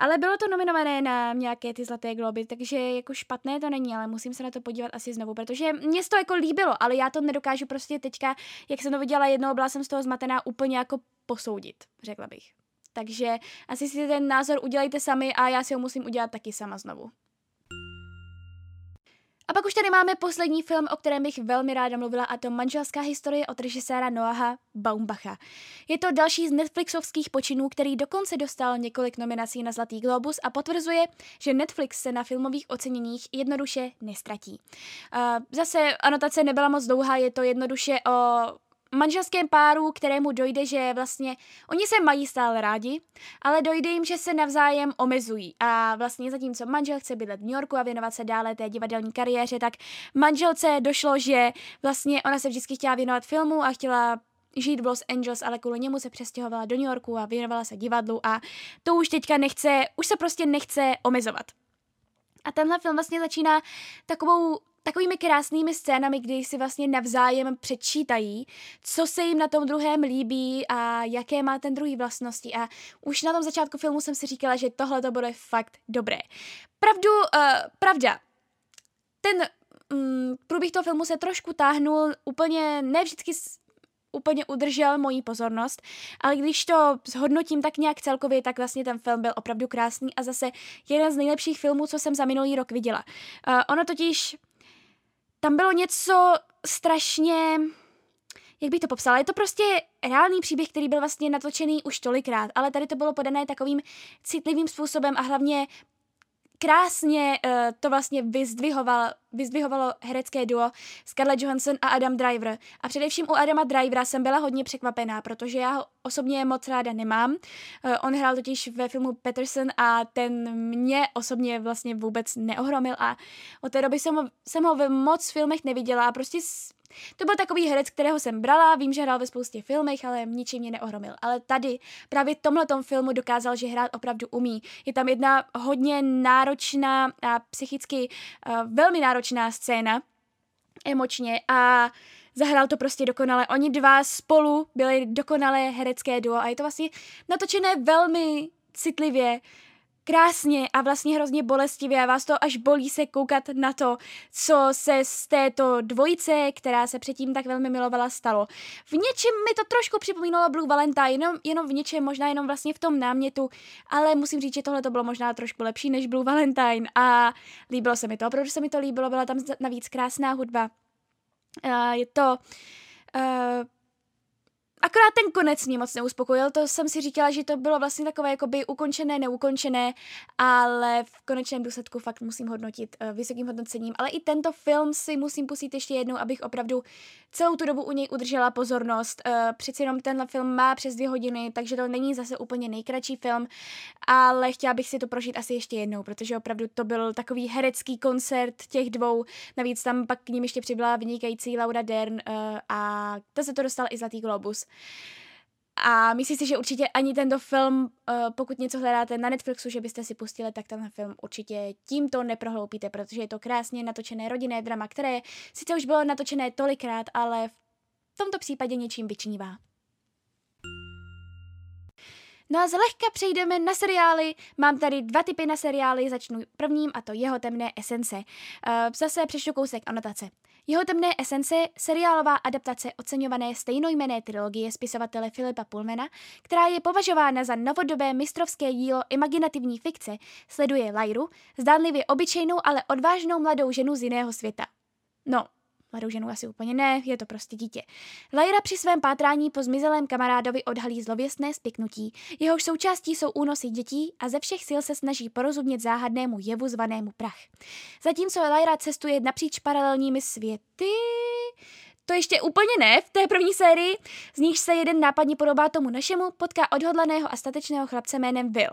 ale bylo to nominované na nějaké ty zlaté globy, takže jako špatné to není, ale musím se na to podívat asi znovu, protože mě to jako líbilo, ale já to nedokážu prostě teďka, jak jsem to viděla jednou, byla jsem z toho zmatená úplně jako posoudit, řekla bych. Takže asi si ten názor udělejte sami a já si ho musím udělat taky sama znovu. A pak už tady máme poslední film, o kterém bych velmi ráda mluvila, a to Manželská historie od režiséra Noaha Baumbacha. Je to další z Netflixovských počinů, který dokonce dostal několik nominací na Zlatý globus a potvrzuje, že Netflix se na filmových oceněních jednoduše nestratí. Uh, zase anotace nebyla moc dlouhá, je to jednoduše o manželském páru, kterému dojde, že vlastně oni se mají stále rádi, ale dojde jim, že se navzájem omezují. A vlastně zatímco manžel chce bydlet v New Yorku a věnovat se dále té divadelní kariéře, tak manželce došlo, že vlastně ona se vždycky chtěla věnovat filmu a chtěla žít v Los Angeles, ale kvůli němu se přestěhovala do New Yorku a věnovala se divadlu a to už teďka nechce, už se prostě nechce omezovat. A tenhle film vlastně začíná takovou takovými krásnými scénami, kdy si vlastně navzájem předčítají, co se jim na tom druhém líbí a jaké má ten druhý vlastnosti. A už na tom začátku filmu jsem si říkala, že tohle to bude fakt dobré. Pravdu, uh, pravda, ten um, průběh toho filmu se trošku táhnul, úplně ne vždycky úplně udržel moji pozornost, ale když to zhodnotím tak nějak celkově, tak vlastně ten film byl opravdu krásný a zase jeden z nejlepších filmů, co jsem za minulý rok viděla. Uh, ono totiž tam bylo něco strašně, jak bych to popsala, je to prostě reálný příběh, který byl vlastně natočený už tolikrát, ale tady to bylo podané takovým citlivým způsobem a hlavně krásně uh, to vlastně vyzdvihoval, vyzdvihovalo herecké duo Scarlett Johansson a Adam Driver. A především u Adama Drivera jsem byla hodně překvapená, protože já ho osobně moc ráda nemám. Uh, on hrál totiž ve filmu Peterson a ten mě osobně vlastně vůbec neohromil a od té doby jsem ho, jsem ho ve moc filmech neviděla a prostě to byl takový herec, kterého jsem brala, vím, že hrál ve spoustě filmech, ale ničím mě neohromil. Ale tady právě v tomhle filmu dokázal, že hrát opravdu umí. Je tam jedna hodně náročná a psychicky uh, velmi náročná scéna, emočně a zahrál to prostě dokonale. Oni dva spolu byli dokonalé herecké duo a je to vlastně natočené velmi citlivě, krásně a vlastně hrozně bolestivě a vás to až bolí se koukat na to, co se z této dvojice, která se předtím tak velmi milovala, stalo. V něčem mi to trošku připomínalo Blue Valentine, jenom, jenom v něčem, možná jenom vlastně v tom námětu, ale musím říct, že tohle to bylo možná trošku lepší než Blue Valentine a líbilo se mi to, opravdu se mi to líbilo, byla tam navíc krásná hudba. Uh, je to uh, Akorát ten konec mě moc neuspokojil, to jsem si říkala, že to bylo vlastně takové jakoby ukončené, neukončené, ale v konečném důsledku fakt musím hodnotit uh, vysokým hodnocením. Ale i tento film si musím pustit ještě jednou, abych opravdu celou tu dobu u něj udržela pozornost. Uh, přeci jenom tenhle film má přes dvě hodiny, takže to není zase úplně nejkratší film, ale chtěla bych si to prožít asi ještě jednou, protože opravdu to byl takový herecký koncert těch dvou. Navíc tam pak k ním ještě přibyla vynikající Laura Dern uh, a ta se to dostala i Zlatý globus. A myslím si, že určitě ani tento film, uh, pokud něco hledáte na Netflixu, že byste si pustili, tak tenhle film určitě tímto neprohloupíte, protože je to krásně natočené rodinné drama, které sice už bylo natočené tolikrát, ale v tomto případě něčím vyčnívá. No a zlehka přejdeme na seriály. Mám tady dva typy na seriály, začnu prvním a to jeho temné esence. Uh, zase přečtu kousek anotace. Jeho temné esence, seriálová adaptace oceňované stejnojmené trilogie spisovatele Filipa Pullmana, která je považována za novodobé mistrovské dílo imaginativní fikce, sleduje Lyru, zdánlivě obyčejnou, ale odvážnou mladou ženu z jiného světa. No, Mladou ženu asi úplně ne, je to prostě dítě. Lyra při svém pátrání po zmizelém kamarádovi odhalí zlověstné spiknutí. Jehož součástí jsou únosy dětí a ze všech sil se snaží porozumět záhadnému jevu zvanému prach. Zatímco Lyra cestuje napříč paralelními světy, to ještě úplně ne v té první sérii, z níž se jeden nápadně podobá tomu našemu, potká odhodlaného a statečného chlapce jménem Will.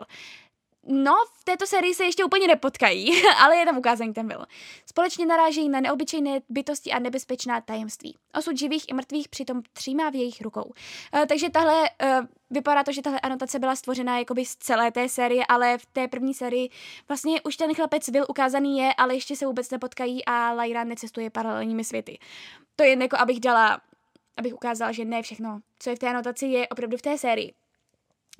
No, v této sérii se ještě úplně nepotkají, ale je tam ukázaný ten Will. Společně narážejí na neobyčejné bytosti a nebezpečná tajemství. Osud živých i mrtvých přitom třímá v jejich rukou. Uh, takže tahle, uh, vypadá to, že tahle anotace byla stvořena jakoby z celé té série, ale v té první sérii vlastně už ten chlapec Will ukázaný je, ale ještě se vůbec nepotkají a Lyra necestuje paralelními světy. To je jako abych dala, abych ukázala, že ne všechno, co je v té anotaci, je opravdu v té sérii.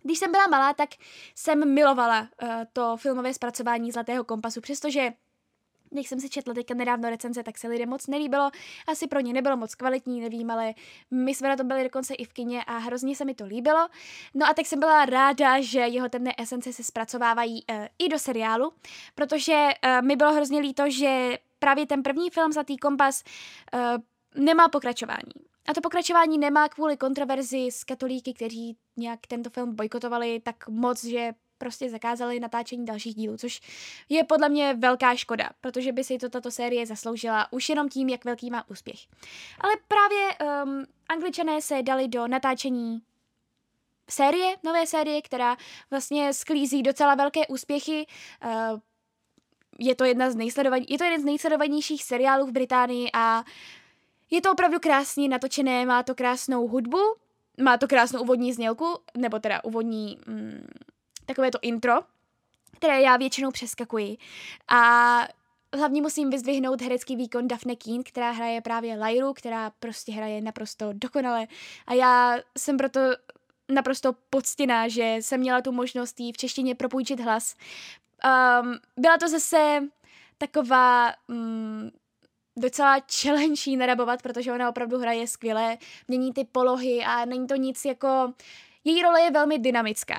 Když jsem byla malá, tak jsem milovala uh, to filmové zpracování Zlatého kompasu, přestože když jsem si četla teďka nedávno recenze, tak se lidem moc nelíbilo. Asi pro ně nebylo moc kvalitní, nevím, ale my jsme na to byli dokonce i v kině a hrozně se mi to líbilo. No a tak jsem byla ráda, že jeho temné esence se zpracovávají uh, i do seriálu, protože uh, mi bylo hrozně líto, že právě ten první film Zlatý kompas uh, nemá pokračování. A to pokračování nemá kvůli kontroverzi s katolíky, kteří nějak tento film bojkotovali tak moc, že prostě zakázali natáčení dalších dílů, což je podle mě velká škoda, protože by si to tato série zasloužila už jenom tím, jak velký má úspěch. Ale právě um, angličané se dali do natáčení série, nové série, která vlastně sklízí docela velké úspěchy. Uh, je to jedna z je to jeden z nejsledovanějších seriálů v Británii a je to opravdu krásně natočené, má to krásnou hudbu, má to krásnou úvodní znělku, nebo teda úvodní mm, takové to intro, které já většinou přeskakuji. A hlavně musím vyzdvihnout herecký výkon Daphne Keen, která hraje právě Lyru, která prostě hraje naprosto dokonale. A já jsem proto naprosto poctěná, že jsem měla tu možnost jí v češtině propůjčit hlas. Um, byla to zase taková um, docela challenge narabovat, protože ona opravdu hraje skvěle, mění ty polohy a není to nic jako... Její role je velmi dynamická.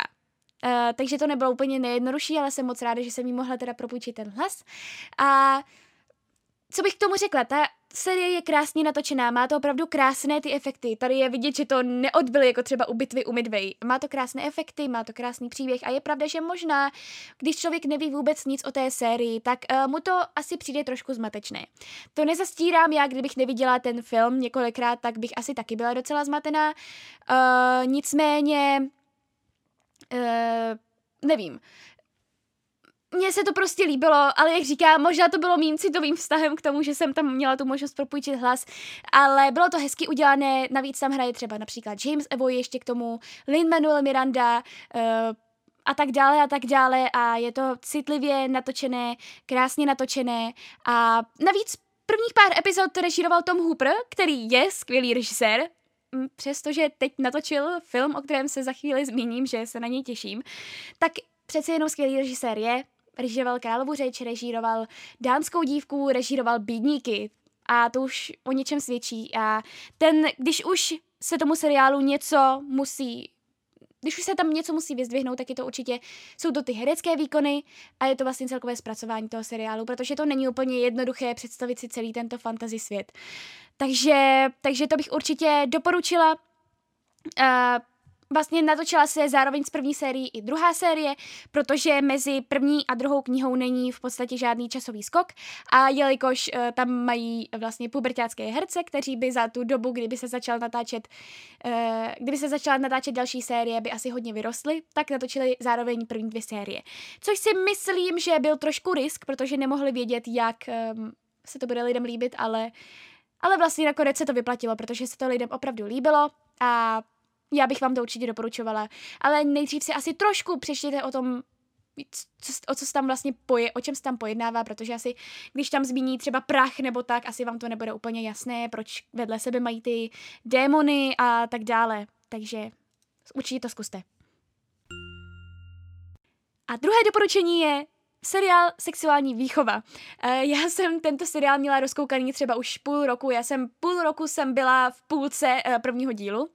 Uh, takže to nebylo úplně nejjednodušší, ale jsem moc ráda, že jsem jí mohla teda propůjčit ten hlas. A co bych k tomu řekla, ta série je krásně natočená, má to opravdu krásné ty efekty. Tady je vidět, že to neodbyly jako třeba u bitvy u Midway. Má to krásné efekty, má to krásný příběh a je pravda, že možná, když člověk neví vůbec nic o té sérii, tak uh, mu to asi přijde trošku zmatečné. To nezastírám já, kdybych neviděla ten film několikrát, tak bych asi taky byla docela zmatená. Uh, nicméně, uh, nevím mně se to prostě líbilo, ale jak říkám, možná to bylo mým citovým vztahem k tomu, že jsem tam měla tu možnost propůjčit hlas, ale bylo to hezky udělané, navíc tam hraje třeba například James Evoy ještě k tomu, Lin-Manuel Miranda, uh, a tak dále a tak dále. A je to citlivě natočené, krásně natočené. A navíc prvních pár epizod režíroval Tom Hooper, který je skvělý režisér, přestože teď natočil film, o kterém se za chvíli zmíním, že se na něj těším, tak přeci jenom skvělý režisér je, režíroval Královu řeč, režíroval Dánskou dívku, režíroval Bídníky. A to už o něčem svědčí. A ten, když už se tomu seriálu něco musí když už se tam něco musí vyzdvihnout, tak je to určitě, jsou to ty herecké výkony a je to vlastně celkové zpracování toho seriálu, protože to není úplně jednoduché představit si celý tento fantasy svět. Takže, takže to bych určitě doporučila. Uh, Vlastně natočila se zároveň s první sérií i druhá série, protože mezi první a druhou knihou není v podstatě žádný časový skok a jelikož uh, tam mají vlastně pubertácké herce, kteří by za tu dobu, kdyby se začal natáčet, uh, kdyby se začala natáčet další série, by asi hodně vyrostly, tak natočili zároveň první dvě série. Což si myslím, že byl trošku risk, protože nemohli vědět, jak um, se to bude lidem líbit, ale ale vlastně nakonec se to vyplatilo, protože se to lidem opravdu líbilo a já bych vám to určitě doporučovala. Ale nejdřív si asi trošku přečtěte o tom, co, o co se tam vlastně poje, o čem se tam pojednává, protože asi, když tam zmíní třeba prach nebo tak, asi vám to nebude úplně jasné, proč vedle sebe mají ty démony a tak dále. Takže určitě to zkuste. A druhé doporučení je seriál Sexuální výchova. Eh, já jsem tento seriál měla rozkoukaný třeba už půl roku. Já jsem půl roku jsem byla v půlce eh, prvního dílu.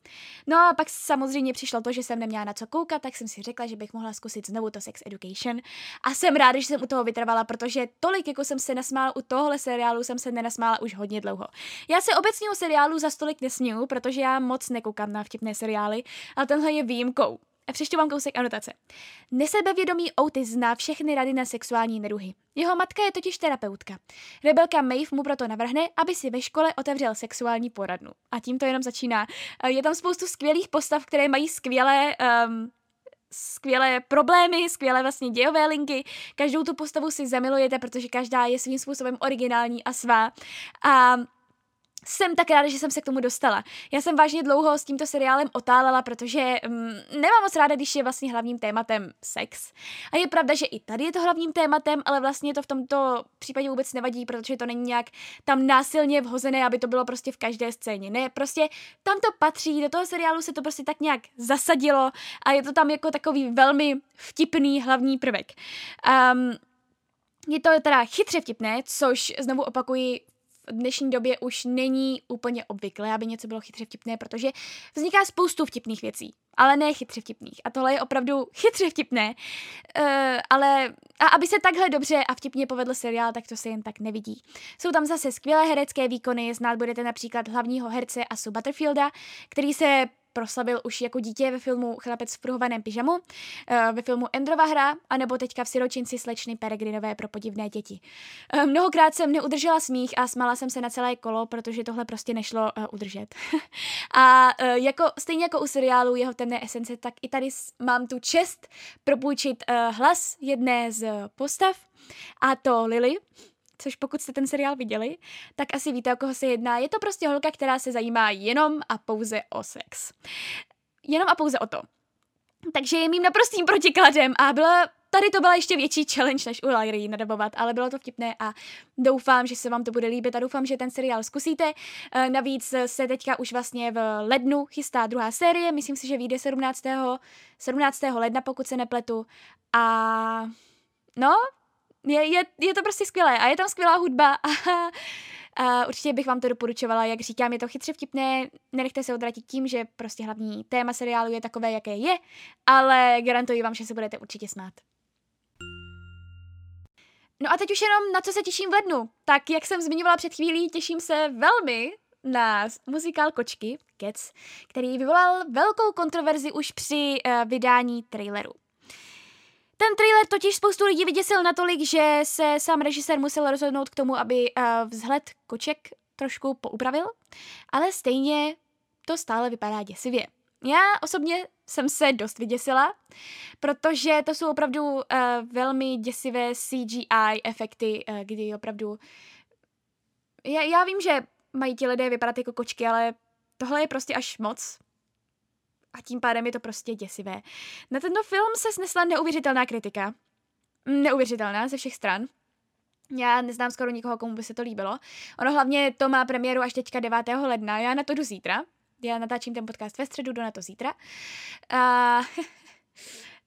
No a pak samozřejmě přišlo to, že jsem neměla na co koukat, tak jsem si řekla, že bych mohla zkusit znovu to Sex Education. A jsem ráda, že jsem u toho vytrvala, protože tolik, jako jsem se nasmála u tohle seriálu, jsem se nenasmála už hodně dlouho. Já se obecně u seriálu za stolik nesměju, protože já moc nekoukám na vtipné seriály, ale tenhle je výjimkou. A přečtu vám kousek anotace. Nesebevědomý Otis zná všechny rady na sexuální neduhy. Jeho matka je totiž terapeutka. Rebelka Maeve mu proto navrhne, aby si ve škole otevřel sexuální poradnu. A tím to jenom začíná. Je tam spoustu skvělých postav, které mají skvělé um, skvělé problémy, skvělé vlastně dějové linky. Každou tu postavu si zamilujete, protože každá je svým způsobem originální a svá. A jsem tak ráda, že jsem se k tomu dostala. Já jsem vážně dlouho s tímto seriálem otálela, protože um, nemám moc ráda, když je vlastně hlavním tématem sex. A je pravda, že i tady je to hlavním tématem, ale vlastně to v tomto případě vůbec nevadí, protože to není nějak tam násilně vhozené, aby to bylo prostě v každé scéně. Ne, prostě tam to patří, do toho seriálu se to prostě tak nějak zasadilo a je to tam jako takový velmi vtipný hlavní prvek. Um, je to teda chytře vtipné, což znovu opakuji, v dnešní době už není úplně obvyklé, aby něco bylo chytře vtipné, protože vzniká spoustu vtipných věcí, ale ne chytře vtipných. A tohle je opravdu chytře vtipné, uh, ale a aby se takhle dobře a vtipně povedl seriál, tak to se jen tak nevidí. Jsou tam zase skvělé herecké výkony, znát budete například hlavního herce Asu Butterfielda, který se proslavil už jako dítě ve filmu Chlapec v pruhovaném pyžamu, eh, ve filmu Endrova hra, anebo teďka v Siročinci slečny Peregrinové pro podivné děti. Eh, mnohokrát jsem neudržela smích a smála jsem se na celé kolo, protože tohle prostě nešlo uh, udržet. a jako, stejně jako u seriálu Jeho temné esence, tak i tady mám tu čest propůjčit hlas jedné z postav, a to Lily, což pokud jste ten seriál viděli, tak asi víte, o koho se jedná. Je to prostě holka, která se zajímá jenom a pouze o sex. Jenom a pouze o to. Takže je mým naprostým protikladem a byla tady to byla ještě větší challenge, než u Lyry nadabovat, ale bylo to vtipné a doufám, že se vám to bude líbit a doufám, že ten seriál zkusíte. E, navíc se teďka už vlastně v lednu chystá druhá série, myslím si, že vyjde 17. 17. ledna, pokud se nepletu. A no, je, je, je to prostě skvělé a je tam skvělá hudba a, a určitě bych vám to doporučovala, jak říkám, je to chytře vtipné, nenechte se odvratit tím, že prostě hlavní téma seriálu je takové, jaké je, ale garantuji vám, že se budete určitě smát. No a teď už jenom na co se těším v lednu. Tak jak jsem zmiňovala před chvílí, těším se velmi na muzikál Kočky, Cats, který vyvolal velkou kontroverzi už při uh, vydání traileru. Ten trailer totiž spoustu lidí vyděsil natolik, že se sám režisér musel rozhodnout k tomu, aby uh, vzhled koček trošku poupravil, ale stejně to stále vypadá děsivě. Já osobně jsem se dost vyděsila, protože to jsou opravdu uh, velmi děsivé CGI efekty, uh, kdy opravdu... Já, já vím, že mají ti lidé vypadat jako kočky, ale tohle je prostě až moc a tím pádem je to prostě děsivé. Na tento film se snesla neuvěřitelná kritika. Neuvěřitelná ze všech stran. Já neznám skoro nikoho, komu by se to líbilo. Ono hlavně to má premiéru až teďka 9. ledna. Já na to jdu zítra. Já natáčím ten podcast ve středu, jdu na to zítra. Uh,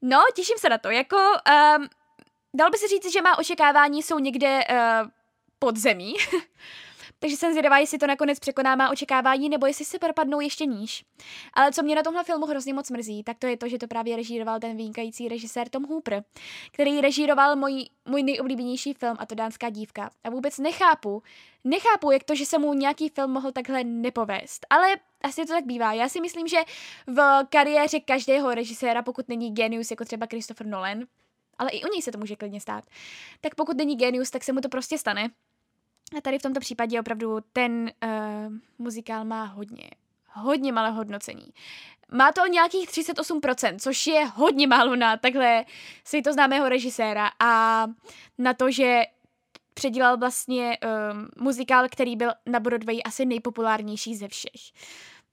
no, těším se na to. Jako, um, dalo by se říct, že má očekávání jsou někde uh, pod zemí. takže jsem zvědavá, jestli to nakonec překoná má očekávání, nebo jestli se propadnou ještě níž. Ale co mě na tomhle filmu hrozně moc mrzí, tak to je to, že to právě režíroval ten vynikající režisér Tom Hooper, který režíroval můj, můj nejoblíbenější film, a to Dánská dívka. A vůbec nechápu, nechápu, jak to, že se mu nějaký film mohl takhle nepovést. Ale asi to tak bývá. Já si myslím, že v kariéře každého režiséra, pokud není genius, jako třeba Christopher Nolan, ale i u něj se to může klidně stát, tak pokud není genius, tak se mu to prostě stane. A tady v tomto případě opravdu ten uh, muzikál má hodně, hodně malé hodnocení. Má to nějakých 38%, což je hodně málo na takhle to známého režiséra a na to, že předělal vlastně um, muzikál, který byl na Broadway asi nejpopulárnější ze všech.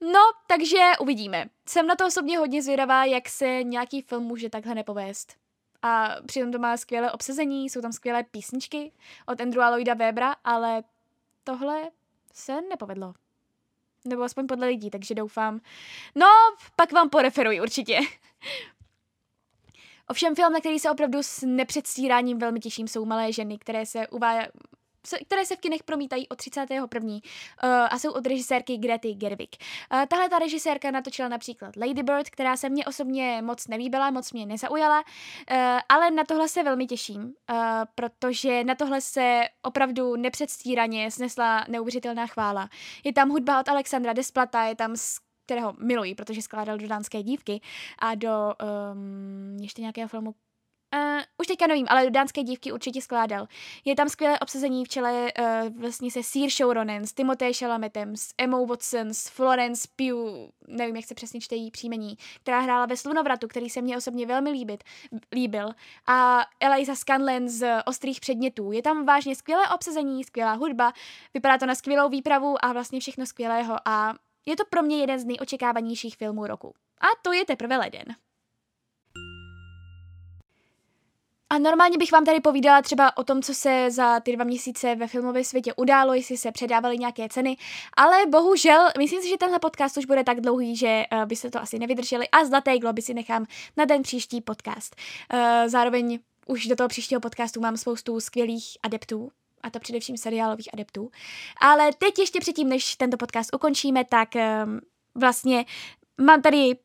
No, takže uvidíme. Jsem na to osobně hodně zvědavá, jak se nějaký film může takhle nepovést a přitom to má skvělé obsazení, jsou tam skvělé písničky od Andrewa Lloyda Webera, ale tohle se nepovedlo. Nebo aspoň podle lidí, takže doufám. No, pak vám poreferuji určitě. Ovšem film, na který se opravdu s nepředstíráním velmi těším, jsou Malé ženy, které se uvádí které se v kinech promítají od 31. Uh, a jsou od režisérky Grety Gerwig. Uh, tahle ta režisérka natočila například Lady Bird, která se mně osobně moc nelíbila, moc mě nezaujala, uh, ale na tohle se velmi těším, protože na tohle se opravdu nepředstíraně snesla neuvěřitelná chvála. Je tam hudba od Alexandra Desplata, je tam kterého miluji, protože skládal do dánské dívky a do um, ještě nějakého filmu, Uh, už teďka nevím, ale do dánské dívky určitě skládal. Je tam skvělé obsazení v čele uh, vlastně se Saoirse Ronan, s Timothée Chalametem, s Emma Watson, s Florence Pugh, nevím, jak se přesně čte její příjmení, která hrála ve Slunovratu, který se mně osobně velmi líbit, líbil. A Eliza Scanlon z Ostrých předmětů. Je tam vážně skvělé obsazení, skvělá hudba, vypadá to na skvělou výpravu a vlastně všechno skvělého a je to pro mě jeden z nejočekávanějších filmů roku. A to je teprve leden. A normálně bych vám tady povídala třeba o tom, co se za ty dva měsíce ve filmovém světě událo, jestli se předávaly nějaké ceny, ale bohužel, myslím si, že tenhle podcast už bude tak dlouhý, že uh, by se to asi nevydrželi a Zlaté globy si nechám na ten příští podcast. Uh, zároveň už do toho příštího podcastu mám spoustu skvělých adeptů, a to především seriálových adeptů. Ale teď ještě předtím, než tento podcast ukončíme, tak um, vlastně mám tady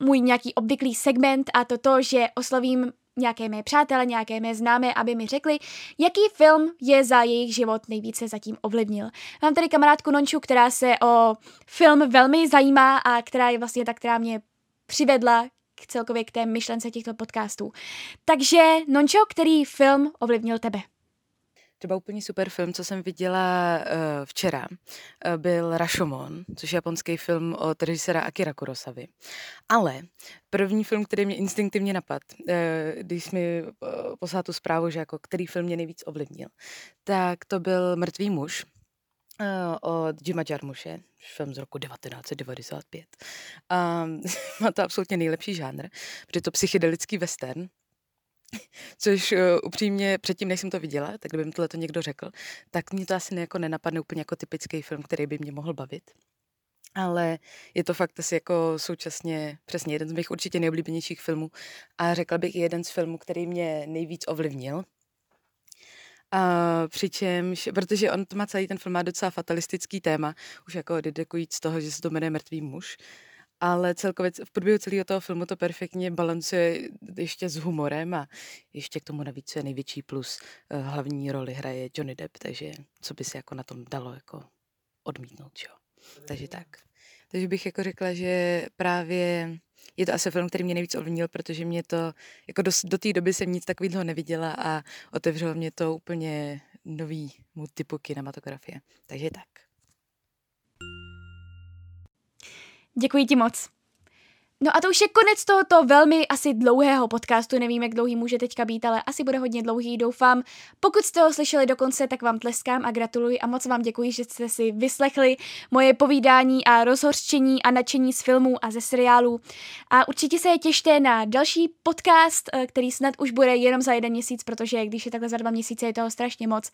můj nějaký obvyklý segment a to to, že oslovím nějaké mé přátele, nějaké mé známé, aby mi řekli, jaký film je za jejich život nejvíce zatím ovlivnil. Mám tady kamarádku Nonču, která se o film velmi zajímá a která je vlastně ta, která mě přivedla k celkově k té myšlence těchto podcastů. Takže Nončo, který film ovlivnil tebe? Třeba úplně super film, co jsem viděla uh, včera, uh, byl Rashomon, což je japonský film od režisera Akira Kurosavy. Ale první film, který mě instinktivně napad, uh, když mi uh, poslala tu zprávu, že jako který film mě nejvíc ovlivnil, tak to byl Mrtvý muž, od Jima Jarmushe, film z roku 1995. Um, má to absolutně nejlepší žánr, protože to psychedelický western, Což uh, upřímně předtím, než jsem to viděla, tak kdyby mi tohle to někdo řekl, tak mě to asi ne, jako nenapadne úplně jako typický film, který by mě mohl bavit. Ale je to fakt asi jako současně přesně jeden z mých určitě nejoblíbenějších filmů a řekla bych i jeden z filmů, který mě nejvíc ovlivnil. A přičemž, protože on to má celý ten film má docela fatalistický téma, už jako dedekujíc z toho, že se to jmenuje Mrtvý muž, ale celkově v průběhu celého toho filmu to perfektně balancuje ještě s humorem a ještě k tomu navíc je největší plus. Eh, hlavní roli hraje Johnny Depp, takže co by se jako na tom dalo jako odmítnout, jo. Takže tak. Takže bych jako řekla, že právě je to asi film, který mě nejvíc ovlivnil, protože mě to, jako do, do té doby jsem nic takového neviděla a otevřelo mě to úplně nový typu kinematografie. Takže tak. Děkuji ti moc. No a to už je konec tohoto velmi asi dlouhého podcastu, nevím, jak dlouhý může teďka být, ale asi bude hodně dlouhý, doufám. Pokud jste ho slyšeli do konce, tak vám tleskám a gratuluji a moc vám děkuji, že jste si vyslechli moje povídání a rozhořčení a nadšení z filmů a ze seriálů. A určitě se je těšte na další podcast, eh, který snad už bude jenom za jeden měsíc, protože když je takhle za dva měsíce, je toho strašně moc.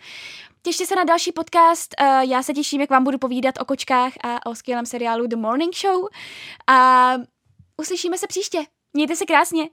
Těšte se na další podcast, eh, já se těším, jak vám budu povídat o kočkách a o skvělém seriálu The Morning Show. A Uslyšíme se příště. Mějte se krásně.